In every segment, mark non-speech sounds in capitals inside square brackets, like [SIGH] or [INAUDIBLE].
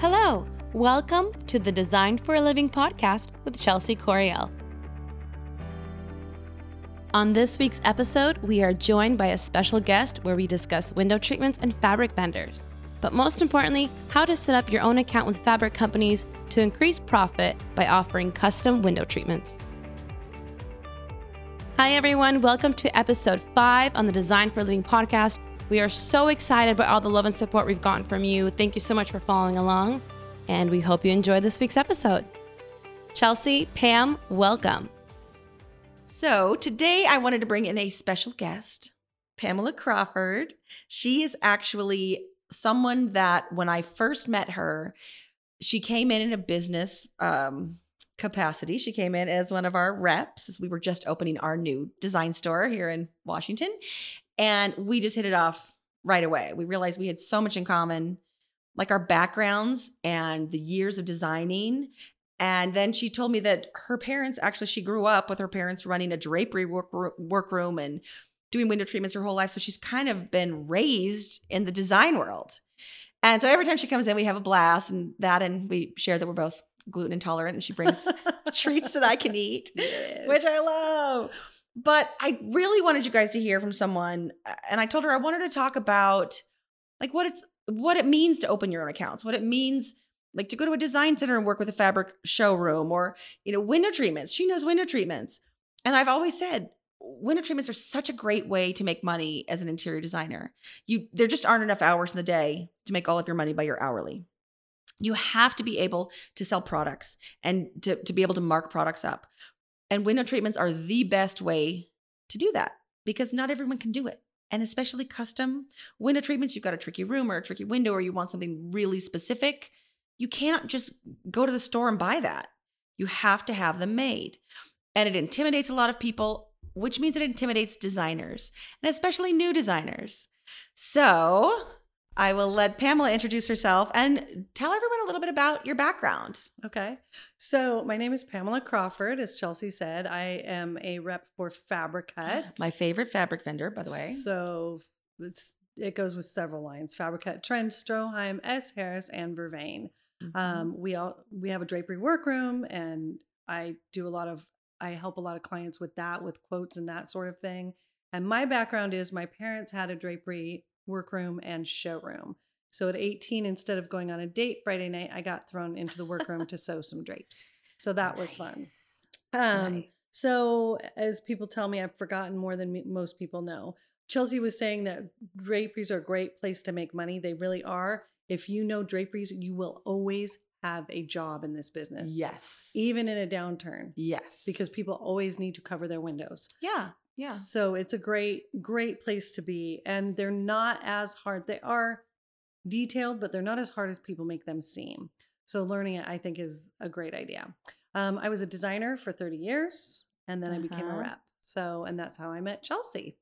Hello, welcome to the Design for a Living podcast with Chelsea Coriel. On this week's episode, we are joined by a special guest where we discuss window treatments and fabric vendors. But most importantly, how to set up your own account with fabric companies to increase profit by offering custom window treatments. Hi, everyone. Welcome to episode five on the Design for a Living podcast. We are so excited by all the love and support we've gotten from you. Thank you so much for following along, and we hope you enjoyed this week's episode. Chelsea, Pam, welcome. So, today I wanted to bring in a special guest, Pamela Crawford. She is actually someone that when I first met her, she came in in a business um, capacity. She came in as one of our reps as we were just opening our new design store here in Washington. And we just hit it off right away. We realized we had so much in common, like our backgrounds and the years of designing. And then she told me that her parents actually, she grew up with her parents running a drapery work, workroom and doing window treatments her whole life. So she's kind of been raised in the design world. And so every time she comes in, we have a blast and that, and we share that we're both gluten intolerant and she brings [LAUGHS] treats that I can eat, yes. which I love. But I really wanted you guys to hear from someone. Uh, and I told her I wanted to talk about like what it's what it means to open your own accounts, what it means like to go to a design center and work with a fabric showroom or, you know, window treatments. She knows window treatments. And I've always said window treatments are such a great way to make money as an interior designer. You there just aren't enough hours in the day to make all of your money by your hourly. You have to be able to sell products and to, to be able to mark products up. And window treatments are the best way to do that because not everyone can do it. And especially custom window treatments, you've got a tricky room or a tricky window, or you want something really specific. You can't just go to the store and buy that. You have to have them made. And it intimidates a lot of people, which means it intimidates designers and especially new designers. So I will let Pamela introduce herself and tell everyone a little bit about your background. Okay. So, my name is Pamela Crawford. As Chelsea said, I am a rep for Fabricut. [GASPS] My favorite fabric vendor, by the way. So, it's, it goes with several lines Fabricut, Trend, Stroheim, S. Harris, and Vervain. Mm-hmm. Um, we all we have a drapery workroom, and I do a lot of I help a lot of clients with that, with quotes and that sort of thing. And my background is my parents had a drapery workroom, and showroom. So at 18, instead of going on a date Friday night, I got thrown into the workroom to sew some drapes. So that nice. was fun. Um, nice. So, as people tell me, I've forgotten more than me, most people know. Chelsea was saying that draperies are a great place to make money. They really are. If you know draperies, you will always have a job in this business. Yes. Even in a downturn. Yes. Because people always need to cover their windows. Yeah. Yeah. So it's a great, great place to be. And they're not as hard. They are detailed, but they're not as hard as people make them seem. So learning it, I think, is a great idea. Um, I was a designer for 30 years and then uh-huh. I became a uh-huh. rep. So, and that's how I met Chelsea.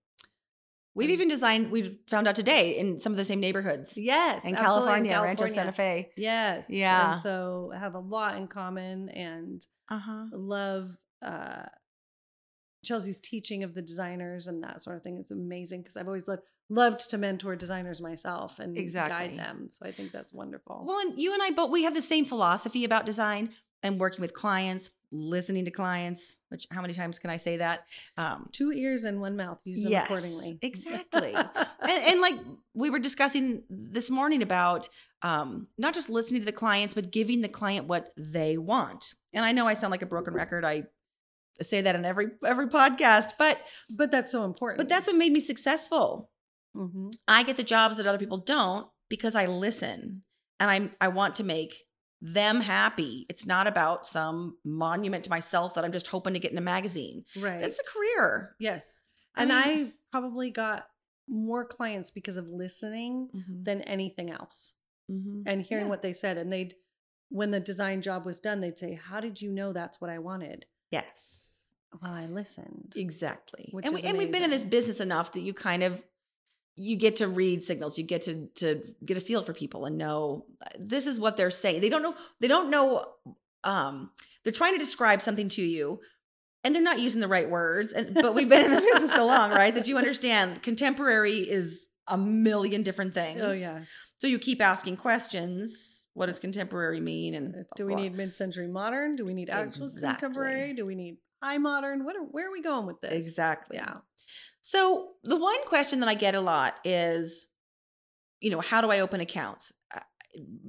We've even designed, we found out today in some of the same neighborhoods. Yes. In California, in Rancho Santa Fe. Yes. Yeah. And so have a lot in common and uh-huh. love uh, Chelsea's teaching of the designers and that sort of thing is amazing because I've always loved loved to mentor designers myself and exactly. guide them. So I think that's wonderful. Well, and you and I both we have the same philosophy about design and working with clients, listening to clients. Which how many times can I say that? Um, Two ears and one mouth. Use them yes, accordingly. Exactly. [LAUGHS] and, and like we were discussing this morning about um, not just listening to the clients, but giving the client what they want. And I know I sound like a broken record. I say that in every every podcast, but but that's so important. But that's what made me successful. Mm-hmm. I get the jobs that other people don't because I listen and I'm I want to make them happy. It's not about some monument to myself that I'm just hoping to get in a magazine. Right. It's a career. Yes. I and mean, I probably got more clients because of listening mm-hmm. than anything else. Mm-hmm. And hearing yeah. what they said and they'd when the design job was done, they'd say, "How did you know that's what I wanted?" Yes. Well, I listened. Exactly. and, we, and we've been in this business enough that you kind of you get to read signals you get to to get a feel for people and know uh, this is what they're saying they don't know they don't know um they're trying to describe something to you and they're not using the right words and but we've been in the business so long right that you understand contemporary is a million different things oh yes so you keep asking questions what does contemporary mean and Uh, blah, Do we blah. need mid-century modern? Do we need actual Exactly. contemporary? Do we need high modern? What are, where are we going with this? exactly Yeah. So the one question that i get a lot is you know how do i open accounts Uh,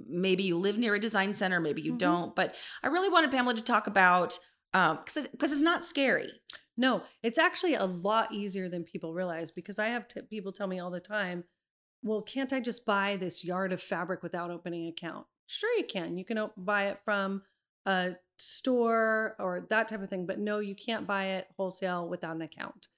maybe you live near a design center maybe you Mhm. don't but i really wanted pamela to talk about um because because it's not scary No, it's actually a lot easier than people realize because I have t- people tell me all the time, well, can't I just buy this yard of fabric without opening an account? Sure, you can. You can op- buy it from a store or that type of thing, but no, you can't buy it wholesale without an account.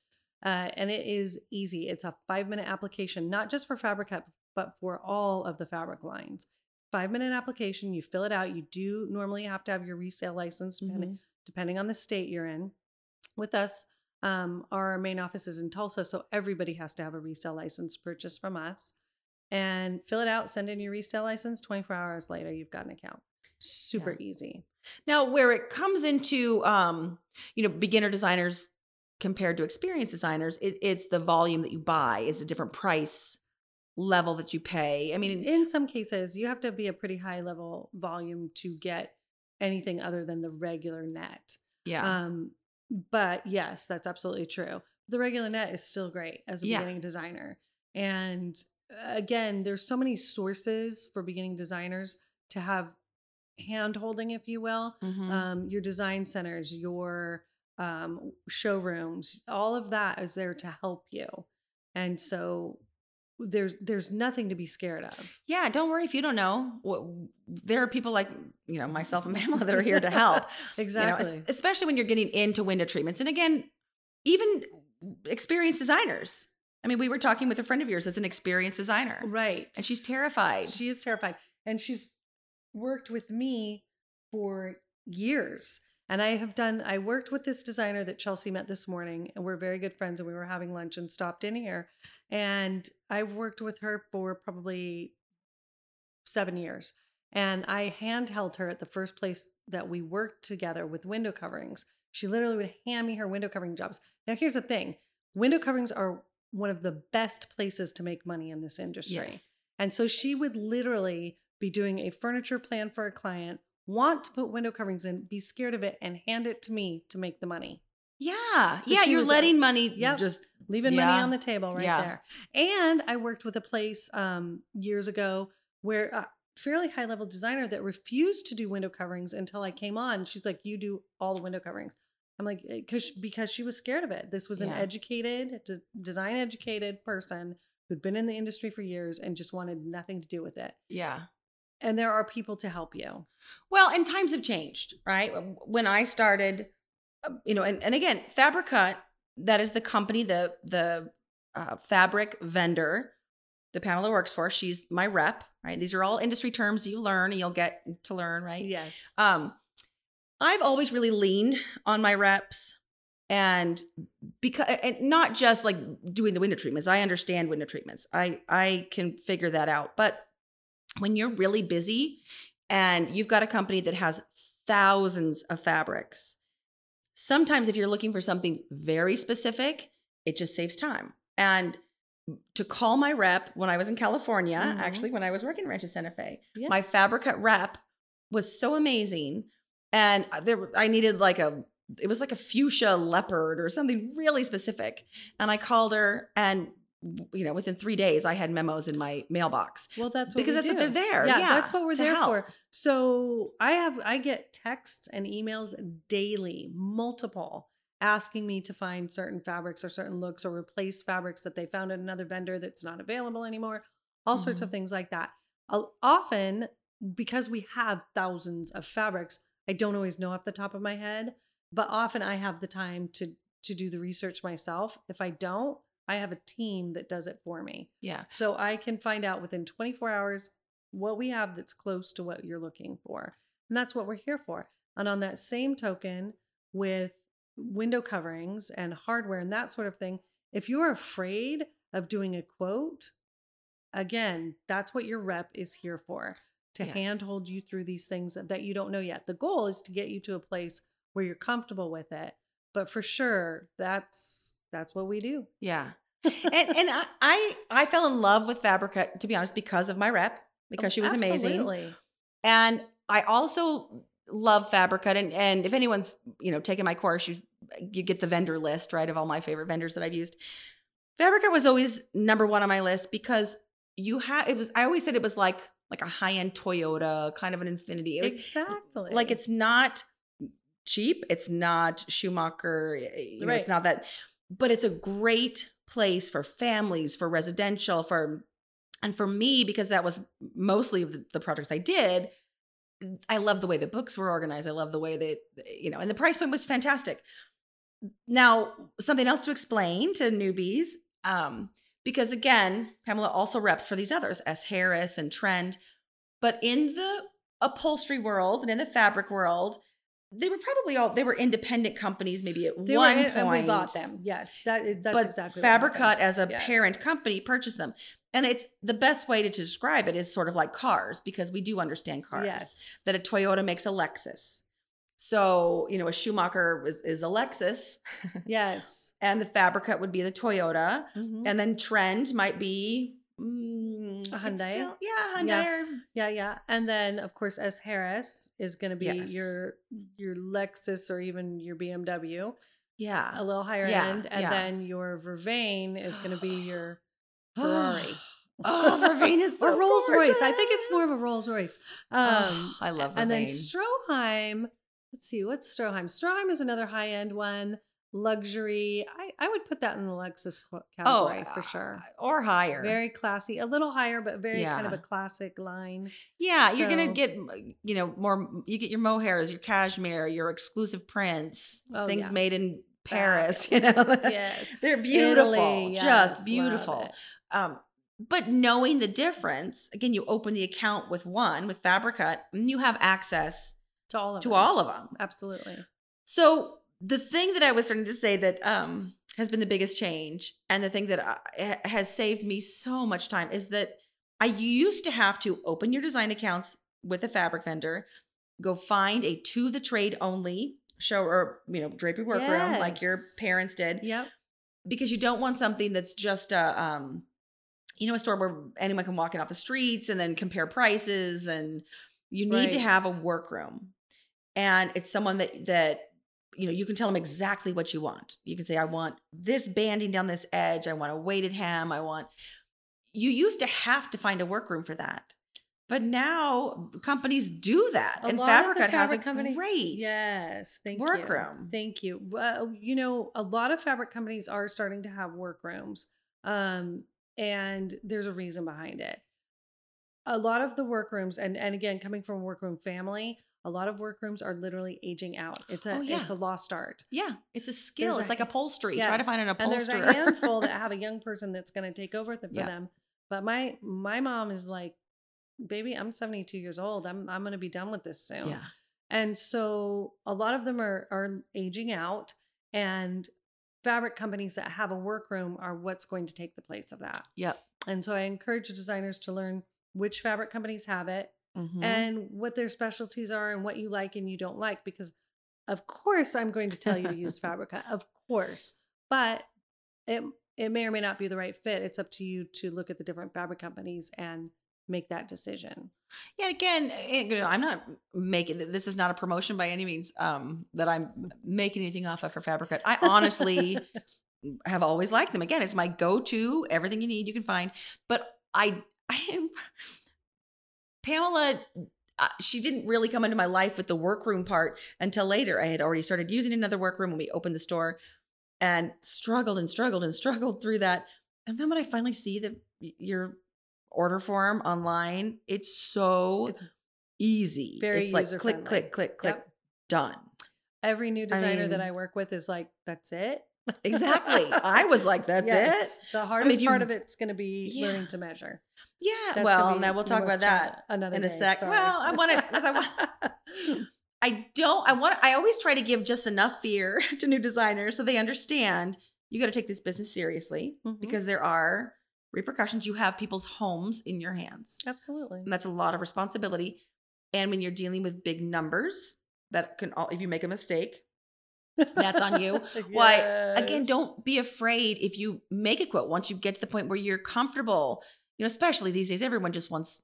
Uh, and it is easy. It's a five minute application, not just for Fabric but for all of the fabric lines. Five minute application, you fill it out. You do normally have to have your resale license, depending, depending on the state you're in. With us, um, our main office is in Tulsa, so everybody has to have a resale license purchased from us. And fill it out, send in your resale license. 24 hours later, you've got an account. Super easy. Now, where it comes into, um, you know, beginner designers compared to experienced designers, it, it's the volume that you buy is a different price level that you pay. I mean, In some cases, you have to be a pretty high level volume to get anything other than the regular net. yeah, Um, but yes, that's absolutely true. The regular net is still great as a Yeah. beginning designer. And uh, again, there's so many sources for beginning designers to have hand holding, if you will. Mhm. Um, your design centers, your um, showrooms, all of that is there to help you. And so there's there's nothing to be scared of. yeah. Don't worry if you don't know. What, there are people like you know myself and Pamela [LAUGHS] that are here to help. [LAUGHS] you know, exactly. especially when you're getting into window treatments. And again, even experienced designers. I mean, we were talking with a friend of yours as an experienced designer, right. and she's terrified. She is terrified. And she's worked with me for years. And I have done, I worked with this designer that Chelsea met this morning, and we're very good friends. And we were having lunch and stopped in here. And I've worked with her for probably seven years. And I handheld her at the first place that we worked together with window coverings. She literally would hand me her window covering jobs. Now, here's the thing window coverings are one of the best places to make money in this industry. Yes. And so she would literally be doing a furniture plan for a client, want to put window coverings in, be scared of it, and hand it to me to make the money. Yeah, So yeah. You're letting money yep. just Leaving Yeah. money on the table right Yeah. there. And I worked with a place um, years ago where a fairly high level designer that refused to do window coverings until I came on. She's like, "You do all the window coverings." I'm like, because because she was scared of it. This was an Yeah. educated, de- design educated person who'd been in the industry for years and just wanted nothing to do with it. yeah. And there are people to help you. Well, and times have changed, right? When I started, uh, you know, and, and again, Fabricut, that is the company, the the uh, fabric vendor that Pamela works for. She's my rep, right? These are all industry terms you learn and you'll get to learn, right? Yes. Um, I've always really leaned on my reps and because and not just like doing the window treatments. I understand window treatments. I I can figure that out. But when you're really busy and you've got a company that has thousands of fabrics, sometimes if you're looking for something very specific, it just saves time. And to call my rep when I was in California, Mhm. actually when I was working at Rancho Santa Fe, Yeah. my Fabricut rep was so amazing. And there I needed like a it was like a fuchsia leopard or something really specific. And I called her and you know, within three days I had memos in my mailbox. Well, that's what Because that's what they're there. Yeah, Yeah, that's what we're there help. for. So I have I get texts and emails daily, multiple, asking me to find certain fabrics or certain looks or replace fabrics that they found at another vendor that's not available anymore. All sorts of Mhm. things like that. I'll- Often, because we have thousands of fabrics, I don't always know off the top of my head, but often I have the time to to do the research myself. If I don't, I have a team that does it for me. Yeah. So I can find out within 24 hours what we have that's close to what you're looking for. And that's what we're here for. And on that same token, with window coverings and hardware and that sort of thing, if you're afraid of doing a quote, again, that's what your rep is here for to Yes. handhold you through these things that, that you don't know yet. The goal is to get you to a place where you're comfortable with it. But for sure, that's that's what we do. Yeah. [LAUGHS] and and I, I I fell in love with Fabricut, to be honest, because of my rep, oh, because she was amazing. Absolutely. And I also love Fabricut. And, and if anyone's, you know, taken my course, you you get the vendor list, right, of all my favorite vendors that I've used. Fabricut was always number one on my list because you have it was I always said it was like like a high-end Toyota, kind of an Infiniti. It was, exactly. like it's not cheap it's not schumacher you know, Right. it's not that but it's a great place for families for residential for and for me because that was mostly the, the projects i did i love the way the books were organized. I love the way that you know and the price point was fantastic. Now something else to explain to newbies um because again pamela also reps for these others s. Harris and trend but in the upholstery world and in the fabric world they were probably all they were independent companies maybe at They one in- point and we bought them. Yes, that is that's but exactly. Fabricut as a Yes. parent company purchased them. And it's the best way to describe it is sort of like cars because we do understand cars. Yes. That a Toyota makes a Lexus. So, you know, a Schumacher is, is a Lexus [LAUGHS] Yes. and the Fabricut would be the Toyota. Mhm. And then Trend might be mm, A Hyundai? still- yeah, Hyundai. Yeah. or- Yeah, yeah. And then of course S Harris is going to be Yes. your your Lexus or even your BMW, Yeah. a little higher Yeah, end, and yeah. then your Vervain is going to be [GASPS] your Ferrari. oh, [LAUGHS] Vervain is so or Rolls Royce. I think it's more of a. Rolls Royce. Um, Oh, I love Vervain. and then Stroheim. Let's see, what's Stroheim? Stroheim is another high end one, luxury. I, I would put that in the Lexus qu- category for sure. uh, or higher. Very classy, a little higher, but very kind of a classic line. Yeah, you're gonna get you know more. You get your mohairs, your cashmere, your exclusive prints, Oh, things yeah. made in Paris. [LAUGHS] You [LAUGHS] know, Yes. they're beautiful, Italy, yes, just beautiful. Um, but knowing the difference, again, you open the account with one with Fabricut, and you have access To all of to them. all of them. Absolutely. So the thing that I was starting to say that um, has been the biggest change, and the thing that I, has saved me so much time is that I used to have to open your design accounts with a fabric vendor, go find a to the trade only show or you know drapery workroom like your parents did, Yep. because you don't want something that's just a um, you know a store where anyone can walk in off the streets and then compare prices and you need to have a workroom. And it's someone that that you know you can tell them exactly what you want you can say i want this banding down this edge i want a weighted hem i want you used to have to find a workroom for that but now companies do that A and fabricut has a fabric company- great Yes. Thank you. workroom. Thank you. Well, you know, a lot of fabric companies are starting to have workrooms. Um, and there's a reason behind it. A lot of the workrooms, and and again, coming from a workroom family, a lot of workrooms are literally aging out. It's a Oh, yeah. it's a lost art. yeah it's a There's skill a- it's like upholstery try to find an Yes, upholsterer And there's a handful that [LAUGHS] have a young person that's going to take over for Yeah. them. But my my mom is like, baby, I'm 72 years old. I'm I'm going to be done with this soon. yeah And so a lot of them are are aging out and fabric companies that have a workroom are what's going to take the place of that. yep And so I encourage designers to learn which fabric companies have it Mhm. and what their specialties are and what you like and you don't like because of course I'm going to tell you to use [LAUGHS] Fabricut, of course. But it it may or may not be the right fit. It's up to you to look at the different fabric companies and make that decision. Yeah, again, eh, you know, I'm not making this is not a promotion by any means um, that I'm making anything off of for Fabricut. I honestly have always liked them. Again, it's my go-to. Everything you need, you can find. But I, I am Pamela. Uh, she didn't really come into my life with the workroom part until later. I had already started using another workroom when we opened the store, and struggled and struggled and struggled through that. And then when I finally see the your order form online, it's so It's easy. very it's like click, click, click, click, Yep. done. Every new designer that mean- I work with is like, that's it. Exactly. I was like, that's Yes. The hardest if you- part of it's going to be Yeah. learning to measure. Yeah. That's well, then we'll talk about that another in a day, sec. sorry. Well, I want to because I want. [LAUGHS] I don't. I want. I always try to give just enough fear [LAUGHS] to new designers so they understand you got to take this business seriously Mhm. because there are repercussions. You have people's homes in your hands. Absolutely. And that's a lot of responsibility. And when you're dealing with big numbers, that can all if you make a mistake, that's on you. [LAUGHS] Why again, don't be afraid if you make a quote once you get to the point where you're comfortable. You know, especially these days, everyone just wants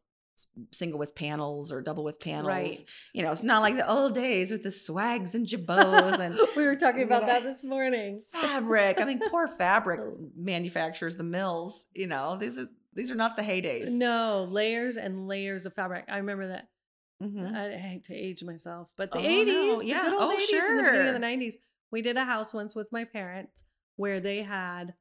single with panels or double with panels. Right. You know, it's not like the old days with the swags and jabots and [LAUGHS] we were talking you about know, that this morning. fabric. I mean, [LAUGHS] poor fabric oh. manufacturers, the mills. You know, these are these are not the heydays. No, layers and layers of fabric. I remember that. Mhm. I hate to age myself, but the Oh, 80s, no. the Yeah. good old Oh, 80s and the beginning of the 90s. We did a house once with my parents where they had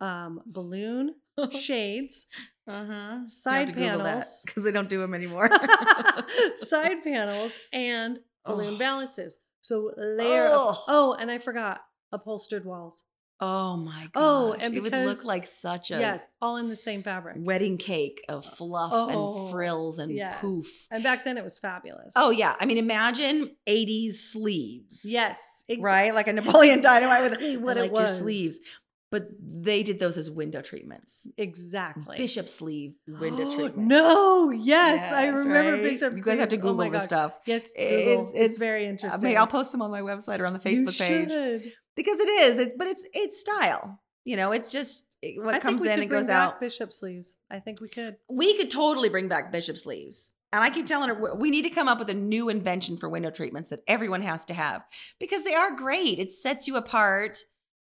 um, balloon [LAUGHS] shades, Uh-huh. side panels. because they don't do them anymore. [LAUGHS] side panels, and balloon Ugh. balances. So layer. Of, oh, and I forgot upholstered walls. Oh my god! Oh, and it would look like such a Yes, all in the same fabric. wedding cake of uh, fluff Oh, and frills and yes. poof. And back then it was fabulous. Oh yeah, I mean, imagine '80s sleeves. yes, ex- right, like a Napoleon Dynamite with Exactly [LAUGHS] what I it like your sleeves. But they did those as window treatments. Exactly. Bishop sleeve window Oh, treatment. no, yes, I Yes, remember right? Bishop. You guys have to. Oh Google my this stuff. Yes, It's- It's, it's- very uh, I interesting. mean, I'll post them on my website or on the Facebook page. Because it is. It, but it's it's style. You know, it's just what I comes in and goes back out. Bishop sleeves. I think we could. we could totally bring back bishop sleeves. And I keep telling her we need to come up with a new invention for window treatments that everyone has to have because they are great. It sets you apart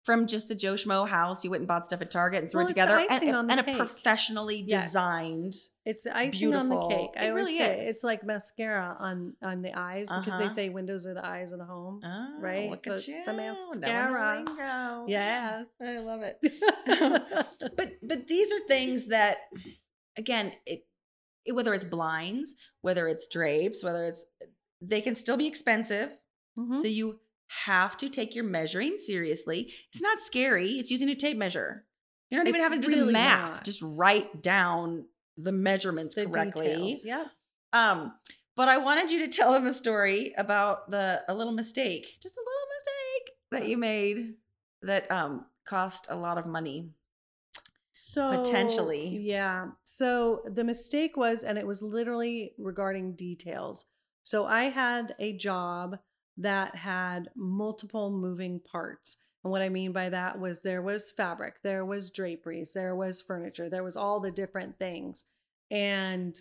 from just a Joe Schmo house. You went and bought stuff at Target and threw Well, it it's together, icing and, on the and a professionally Yes. designed. It's icing on the cake. I It always really say is. it's like mascara on on the eyes because they Uh-huh. say windows are the eyes of the home. Oh, Right? Look So at it's the you. knowing mascara. Yes. [LAUGHS] I love it. [LAUGHS] but but these are things that again it, it- whether it's blinds whether it's drapes whether it's they can still be expensive Mhm. so you have to take your measuring seriously it's not scary it's using a tape measure you're not even It's having to do the math not. just write down the measurements the correctly details. Yep. um but i wanted you to tell them a story about the a little mistake just a little mistake that you made that um cost a lot of money So Potentially. Yeah. So the mistake was, and it was literally regarding details. So I had a job that had multiple moving parts. And what I mean by that was there was fabric, there was draperies, there was furniture, there was all the different things. And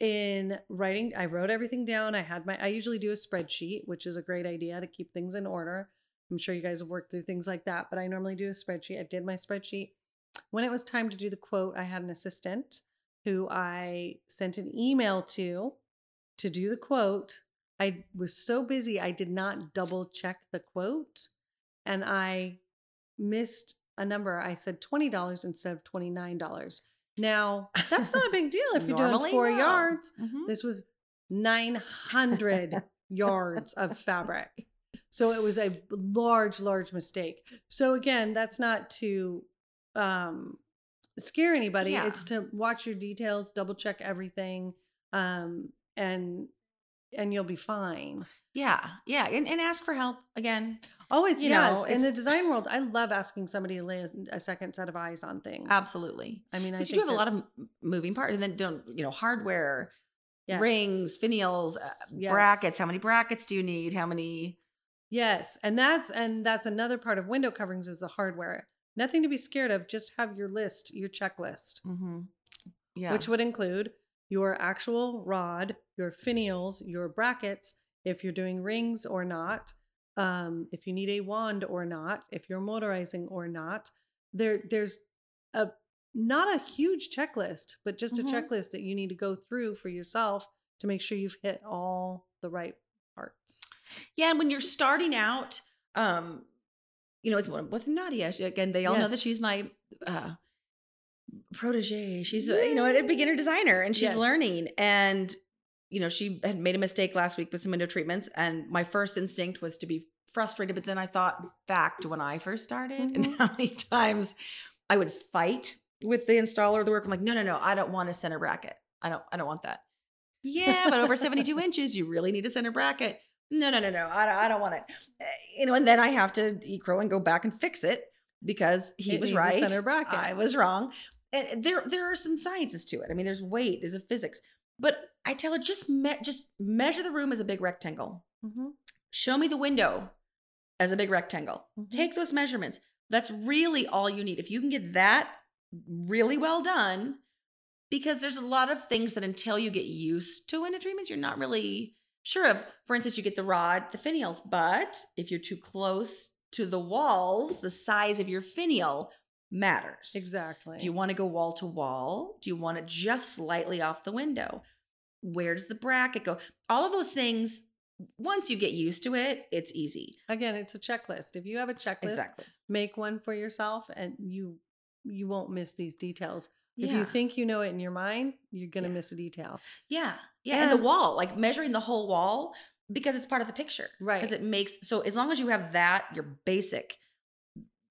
in writing, I wrote everything down. I had my, I usually do a spreadsheet, which is a great idea to keep things in order. I'm sure you guys have worked through things like that, but I normally do a spreadsheet. I did my spreadsheet. When it was time to do the quote, I had an assistant who I sent an email to to do the quote. I was so busy, I did not double check the quote and I missed a number. I said $20 instead of $29. Now, that's not a big deal if you're doing four no. yards. Mhm. This was 900 [LAUGHS] yards of fabric. So it was a large, large mistake. So again, that's not to um, scare anybody. Yeah. It's to watch your details, double check everything, um, and and you'll be fine. Yeah, yeah, and, and ask for help again. Oh, it's You yes. know, in the design world, I love asking somebody to lay a, a second set of eyes on things. Absolutely, I mean, I because you do have a lot of moving parts, and then don't you know hardware, yes. rings, finials, uh, Yes. brackets. How many brackets do you need? How many? Yes, and that's and that's another part of window coverings is the hardware. Nothing to be scared of. Just have your list, your checklist, Mm-hmm. Yeah, which would include your actual rod, your finials, your brackets, if you're doing rings or not, um, if you need a wand or not, if you're motorizing or not. There, there's a not a huge checklist, but just Mhm. a checklist that you need to go through for yourself to make sure you've hit all the right parts. yeah, and when you're starting out, um, you know, it's one with Nadia. Again, they all know that she's my uh, protege. She's a, you know a beginner designer, and she's Yes. learning. And you know, she had made a mistake last week with some window treatments, and my first instinct was to be frustrated. But then I thought back to when I first started and Mhm. [LAUGHS] how many times I would fight with the installer of the work. I'm like, no, no, no, I don't want a center bracket. I don't, I don't want that. Yeah, but over 72 [LAUGHS] inches, you really need a center bracket. No, no, no, no. I don't, I don't want it. Eh, You know, and then I have to crow and go back and fix it because he It was right. center bracket. I was wrong. And there, there are some sciences to it. I mean, there's weight, there's a physics. But I tell her just, me- just measure the room as a big rectangle. Mm-hmm. Show me the window as a big rectangle. Mhm. Take those measurements. That's really all you need. If you can get that really well done, because there's a lot of things that until you get used to window treatments, you're not really sure of. For instance, you get the rod, the finials, but if you're too close to the walls, the size of your finial matters. Exactly. Do you want to go wall to wall? Do you want it just slightly off the window? Where does the bracket go? All of those things, once you get used to it, it's easy. Again, it's a checklist. If you have a checklist, Exactly. make one for yourself and you you won't miss these details. If you think you know it in your mind, you're going to Yeah. miss a detail. Yeah. Yeah. And the wall, like measuring the whole wall because it's part of the picture. Right. Because it makes, so as long as you have that, your basic,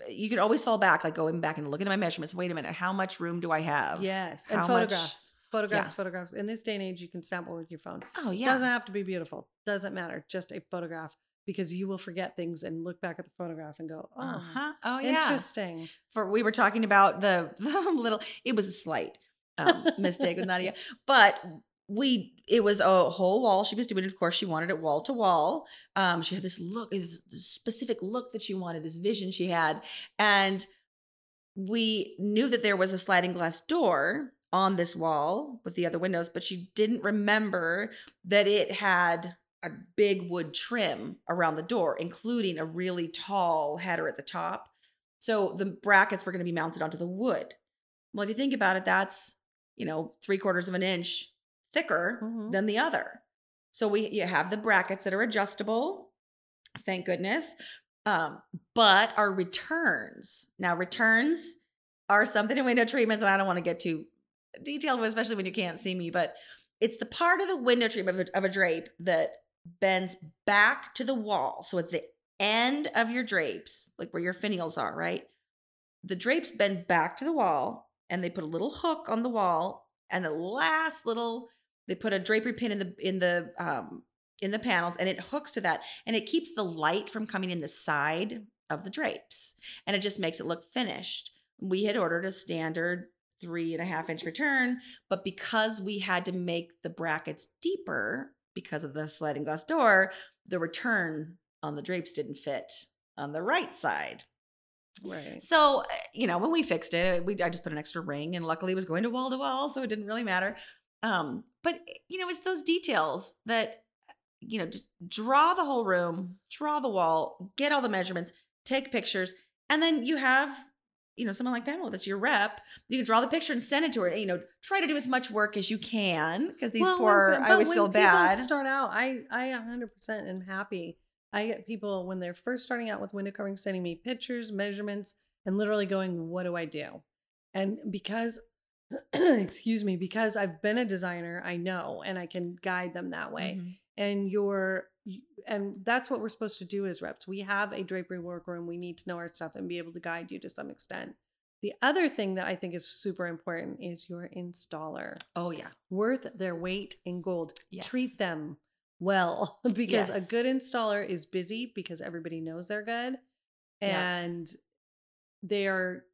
you can always fall back, like going back and looking at my measurements. Wait a minute. How much room do I have? Yes. And How much- photographs. Photographs, Yeah. photographs. In this day and age, you can snap one with your phone. Oh, yeah. Doesn't have to be beautiful. Doesn't matter. Just a photograph because you will forget things and look back at the photograph and go, oh, uh-huh. Oh, yeah. interesting. for we were talking about the, [LAUGHS] the little it was a slight um, mistake with Nadia, [LAUGHS] but we it was a whole wall she was doing. Of course, she wanted it wall to wall. Um, she had this look, this specific look that she wanted, this vision she had, and we knew that there was a sliding glass door on this wall with the other windows, but she didn't remember that it had a big wood trim around the door, including a really tall header at the top. So the brackets were going to be mounted onto the wood. Well, if you think about it, that's, you know, three quarters of an inch thicker Mhm. than the other. So we you have the brackets that are adjustable. Thank goodness. Um, but our returns. Now, returns are something in window treatments, and I don't want to get too detailed, especially when you can't see me, but it's the part of the window treatment of a, of a drape that bends back to the wall. So at the end of your drapes, like where your finials are, right? The drapes bend back to the wall and they put a little hook on the wall and the last little they put a drapery pin in the in the um in the panels and it hooks to that and it keeps the light from coming in the side of the drapes and it just makes it look finished. We had ordered a standard three and a half inch return, but because we had to make the brackets deeper because of the sliding glass door, the return on the drapes didn't fit on the right side. Right. So, uh, you know, when we fixed it, we I just put an extra ring and luckily it was going to wall to wall, so it didn't really matter. Um, but eh, you know, it's those details that you know, just draw the whole room, draw the wall, get all the measurements, take pictures, and then you have you know, someone like Pamela that's your rep, you can draw the picture and send it to her. And, you know, try to do as much work as you can because these Well, poor, when- I always when feel bad. Start out, I I 100% am happy. I get people when they're first starting out with window covering sending me pictures, measurements, and literally going, "What do I do?" And because, [CLEARS THROAT] excuse me, because I've been a designer, I know, and I can guide them that way. Mhm. And you're, and that's what we're supposed to do as reps. We have a drapery workroom. We need to know our stuff and be able to guide you to some extent. The other thing that I think is super important is your installer Oh, yeah. worth their weight in gold. Yes. Treat them well [LAUGHS] because a good installer is busy because everybody knows they're good Yeah. and they are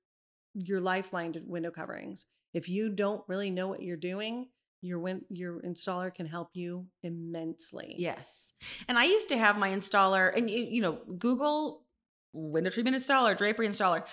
your lifeline to window coverings. If you don't really know what you're doing, your win- your installer can help you immensely. Yes. And I used to have my installer, and you, you know, Google window treatment installer, drapery installer.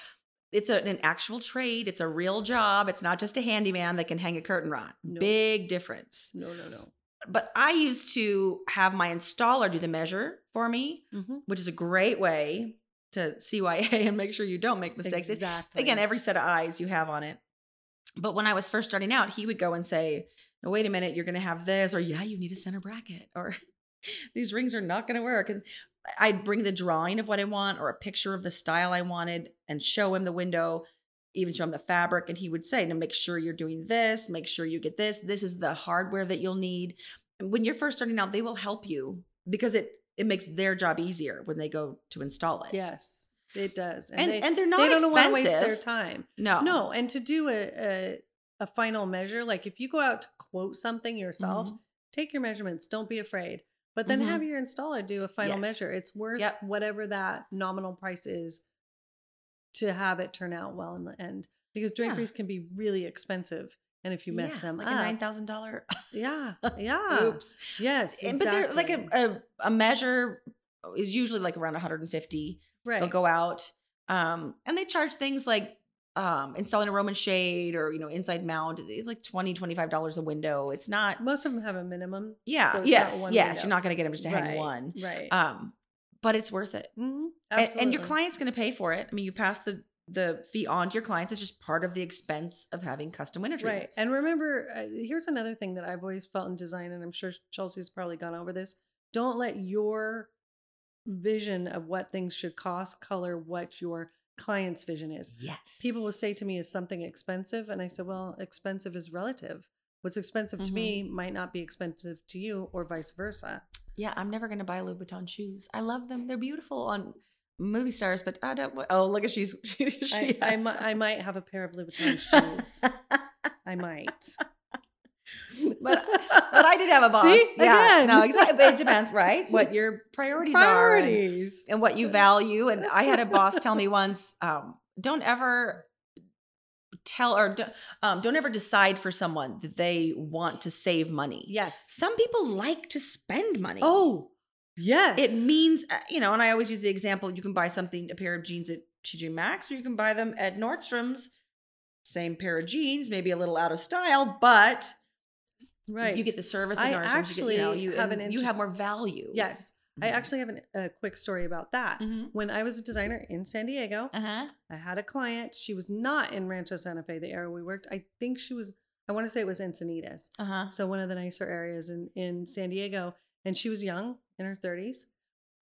It's a, an actual trade. It's a real job. It's not just a handyman that can hang a curtain rod. No. Big difference. No, no, no. But I used to have my installer do the measure for me, Mhm. which is a great way to CYA [LAUGHS] and make sure you don't make mistakes. It- Exactly. again, every set of eyes you have on it. But when I was first starting out, he would go and say, no, wait a minute, you're going to have this, or yeah, you need a center bracket, or [LAUGHS] these rings are not going to work. And I'd bring the drawing of what I want or a picture of the style I wanted and show him the window, even show him the fabric. And he would say, no, make sure you're doing this, make sure you get this. This is the hardware that you'll need. When you're first starting out, they will help you because it it makes their job easier when they go to install it. yes, it does. And, they, and they're not they don't want to waste their time. No. No, and to do a, a a final measure, like if you go out to quote something yourself, Mhm. take your measurements. Don't be afraid. But then Mhm. have your installer do a final Yes. measure. It's worth Yep. whatever that nominal price is to have it turn out well in the end. Because Yeah. draperies can be really expensive, and if you mess Yeah, them like up, a nine thousand dollar. yeah, [LAUGHS] yeah, Oops. yes, exactly. But they're like a, a a measure is usually like around 150. Right. They'll go out, um, and they charge things like um, installing a Roman shade or you know inside mount, it's like 20 dollars a window. It's not. Most of them have a minimum. Yeah. so yes. Yes. window. You're not going to get them just to hang Right, one. Right. Um, but it's worth it, Mhm, and, and your client's going to pay for it. I mean, you pass the the fee on to your clients. It's just part of the expense of having custom window treatments. Right. And remember, uh, here's another thing that I've always felt in design, and I'm sure Chelsea's probably gone over this. Don't let your vision of what things should cost color what your client's vision is. yes, People will say to me, Is something expensive? And I said, Well, expensive is relative. What's expensive to me mm-hmm. might not be expensive to you, or vice versa. Yeah, I'm never going to buy Louboutin shoes. I love them. They're beautiful on movie stars, but I don't. Oh, look at she's she. [LAUGHS] she I, I, has mi- some. I might have a pair of Louboutin [LAUGHS] shoes. I might. But but I did have a [LAUGHS] boss. See? yeah, Again. no, exactly. But it [LAUGHS] depends, right? What your priorities, are and, Priorities. and what you value. And I had a boss tell me once, um, don't ever tell or do- um, don't ever decide for someone that they want to save money. Yes. Some people like to spend money. Oh, yes. it means uh, you know, and I always use the example: you can buy something, a pair of jeans at TJ Maxx, or you can buy them at Nordstrom's. Same pair of jeans, maybe a little out of style, but right. you get the service. I at Nordstrom's, you, get, you know, actually you have an you have more value. Yes. I Mhm. actually have an, a quick story about that. Mhm. When I was a designer in San Diego, Uh-huh. I had a client. She was not in Rancho Santa Fe, the area we worked. I think she was, I want to say it was Encinitas. Uh-huh. So one of the nicer areas in, in San Diego. And she was young, in her 30s.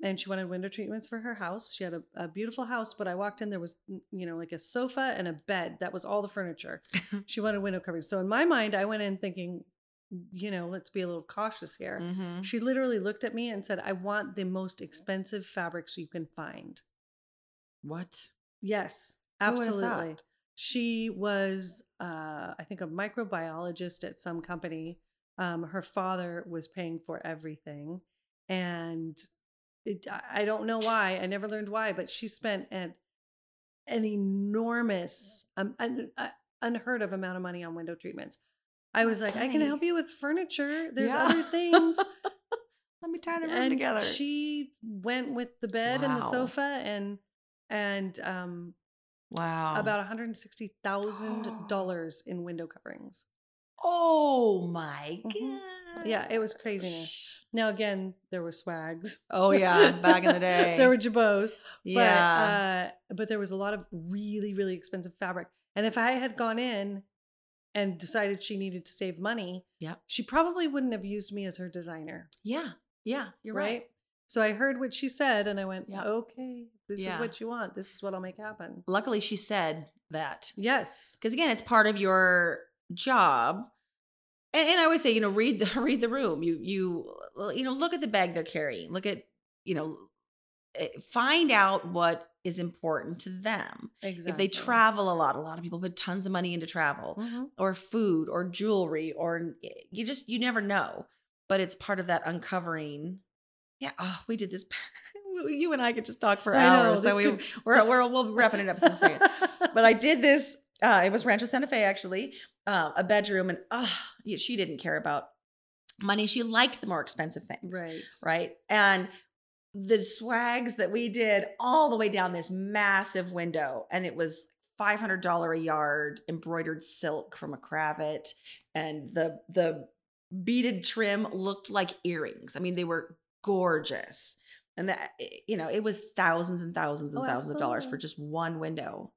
And she wanted window treatments for her house. She had a, a beautiful house, but I walked in, there was, you know, like a sofa and a bed. That was all the furniture. [LAUGHS] she wanted window coverings. So in my mind, I went in thinking, you know, let's be a little cautious here. Mhm. She literally looked at me and said, I want the most expensive fabrics you can find. What? Yes, absolutely. She was, uh, I think, a microbiologist at some company. Um, her father was paying for everything. And it, I- don't know why. I never learned why, but she spent an, an enormous, um, an, uh, unheard of amount of money on window treatments. I was like, I can help you with furniture. There's Yeah. other things. [LAUGHS] Let me tie the room and together. she went with the bed and the sofa and and um wow. about $160,000 [GASPS] in window coverings. Oh my god. Yeah, it was craziness. Now again, there were swags. Oh yeah, back in the [LAUGHS] day. there were jabots, yeah. but uh but there was a lot of really really expensive fabric. And if I had gone in and decided she needed to save money, yeah. she probably wouldn't have used me as her designer, yeah. Yeah. You're right. So I heard what she said and I went, Yep. "Okay, this is what you want. This is what I'll make happen." Luckily, she said that Yes. because again, it's part of your job. And, and I always say, you know, read the [LAUGHS] read the room. You you you know, look at the bag they're carrying. Look at you know, eh, find out what is important to them. Exactly. If they travel a lot, a lot of people put tons of money into travel. Mhm. or food or jewelry or you just you never know but it's part of that uncovering yeah oh we did this [LAUGHS] you and i could just talk for I know, hours so this we, could- we're, this- we're we'll be wrapping it up in a second but i did this uh it was rancho santa fe actually uh, a bedroom and uh she didn't care about money she liked the more expensive things Right. right? And the swags that we did all the way down this massive window, and it was five hundred dollar a yard embroidered silk from a Kravet, and the the beaded trim looked like earrings. I mean, they were gorgeous, and that eh, you know it was thousands and thousands and Oh, thousands of dollars for just one window,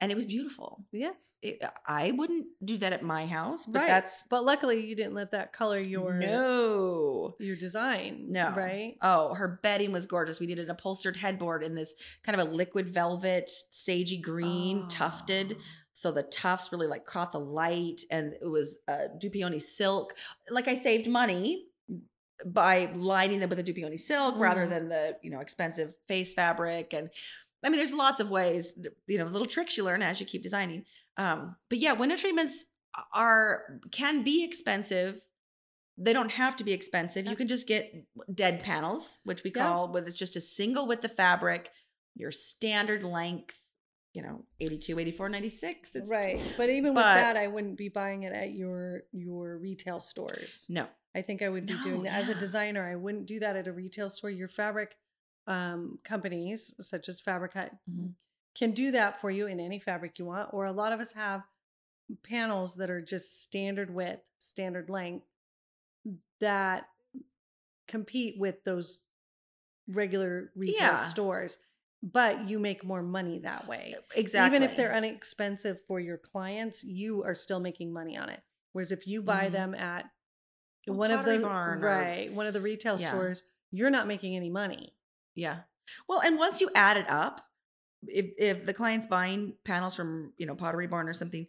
and it was beautiful. Yes. It, I wouldn't do that at my house, but right. that's But luckily, you didn't let that color your no. your design. No. Right. Oh, her bedding was gorgeous. We did an upholstered headboard in this kind of a liquid velvet, sagey green, tufted. Oh. So the tufts really like caught the light, and it was uh, Dupioni silk. Like I saved money by lining them with a Dupioni silk rather Mhm. than the you know expensive face fabric. And I mean, there's lots of ways, you know, little tricks you learn as you keep designing. Um, but yeah, window treatments are can be expensive. They don't have to be expensive. You can just get dead panels, which we Yeah. call with it's just a single width of fabric, your standard length, you know, 82, 84, 96. It's right. But even but- with that, I wouldn't be buying it at your your retail stores. no. I think I would be No, doing that as a designer. I wouldn't do that at a retail store. Your fabric um, companies, such as Fabricut, Mhm. can do that for you in any fabric you want, or a lot of us have panels that are just standard width, standard length that compete with those regular retail Yeah. stores, but you make more money that way. Exactly. Even if they're inexpensive for your clients, you are still making money on it. Whereas if you buy Mhm. them at one of the Barn or- right one of the retail Yeah. stores, you're not making any money. Yeah. Well, and once you add it up, if if the client's buying panels from, you know, Pottery Barn or something,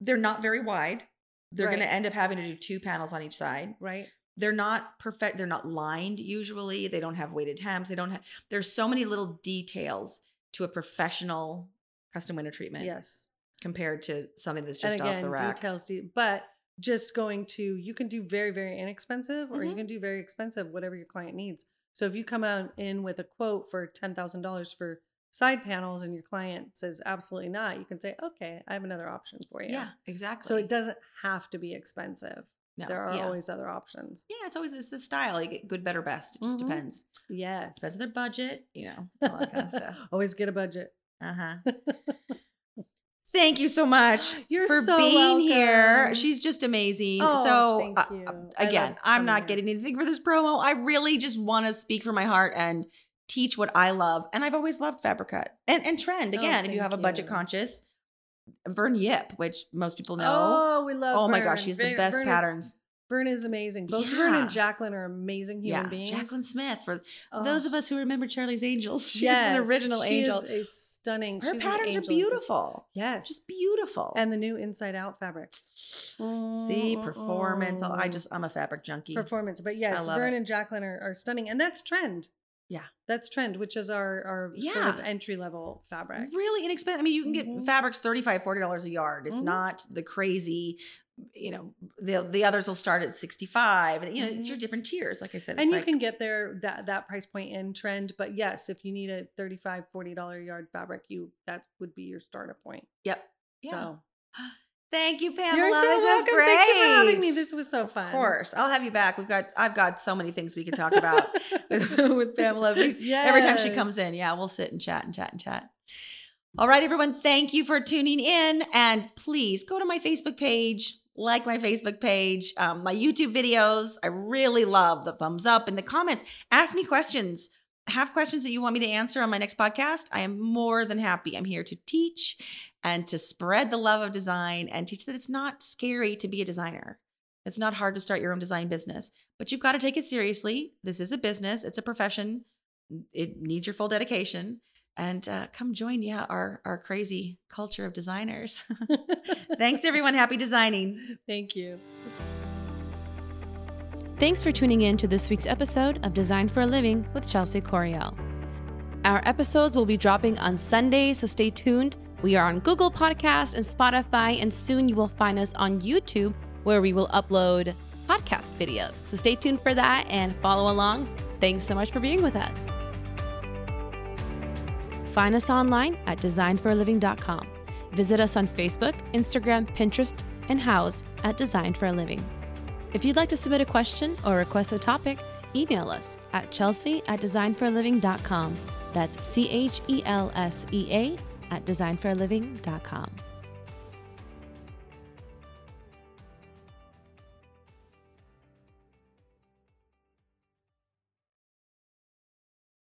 they're not very wide. They're going to end up having to do two panels on each side. Right. They're not perfect. They're not lined usually. They don't have weighted hems. They don't have, there's so many little details to a professional custom window treatment Yes. compared to something that's just again, off the rack. details do but just going to you can do very, very inexpensive or you Mhm. can do very expensive, whatever your client needs. So if you come out in with a quote for ten thousand dollars for side panels and your client says absolutely not, you can say, Okay, I have another option for you. Yeah, exactly. So it doesn't have to be expensive. No, there are yeah. always other options. Yeah, it's always it's the style. You get good, better, best. It just Mhm. depends. Yes. Depends on their budget, you know, all that kind of [LAUGHS] stuff. always get a budget. Uh huh. [LAUGHS] Thank you so much [GASPS] You're for so being here. She's just amazing. Oh, so, thank uh, you. again, I'm not getting anything for this promo. I really just want to speak from my heart and teach what I love. And I've always loved Fabricut and and trend. Oh, Again, if you have a budget you. conscious, Vern Yip, which most people know. Oh, we love Oh, my Vern. gosh, she's the Vern- best Vern is- patterns. Vern is amazing. Both Vern and Jaclyn are amazing human yeah, beings. Jaclyn Smith. For Oh, those of us who remember Charlie's Angels, [LAUGHS] she's yes, an original she angel. Is a stunning. Her she's an patterns are beautiful. Yes, Just beautiful. and the new Inside Out fabrics. See, performance. Oh, I just, I'm a fabric junkie. performance. But yes, Vern it. and Jaclyn are, are stunning, and that's trend. Yeah. That's trend, which is our our sort of entry level fabric. Really inexpensive. I mean, you can get Mhm. fabrics $35, $40 a yard. It's Mhm. not the crazy, you know, the the others will start at 65 and you know, it's your mm-hmm. different tiers. Like I said, and you like- can get there that that price point in trend but yes if you need a 35 40 dollar yard fabric you that would be your starter point Yep. Yeah. so [GASPS] Thank you, Pamela. you're so this welcome was great. thank you for having me this was so fun Of course. I'll have you back. We've got I've got so many things we can talk about [LAUGHS] with, with Pamela. We- Every time she comes in, yeah, we'll sit and chat and chat and chat. All right, everyone, thank you for tuning in. And please go to my Facebook page, like my Facebook page, um, my YouTube videos. I really love the thumbs up and the comments. Ask me questions. Have questions that you want me to answer on my next podcast. I am more than happy. I'm here to teach and to spread the love of design and teach that it's not scary to be a designer. It's not hard to start your own design business, but you've got to take it seriously. This is a business, it's a profession. It needs your full dedication. And uh, come join, yeah, our our crazy culture of designers. [LAUGHS] Thanks, everyone. Happy designing. thank you Thanks for tuning in to this week's episode of Design for a Living with Chelsea Coriel. Our episodes will be dropping on Sunday, so stay tuned. We are on Google Podcast and Spotify, and soon you will find us on YouTube where we will upload podcast videos. So stay tuned for that and follow along. Thanks so much for being with us. Find us online at designforaliving.com. Visit us on Facebook, Instagram, Pinterest, and Houzz at Design for a Living. If you'd like to submit a question or request a topic, email us at chelsea at designforaliving.com. That's C H E L S E A at designforaliving.com.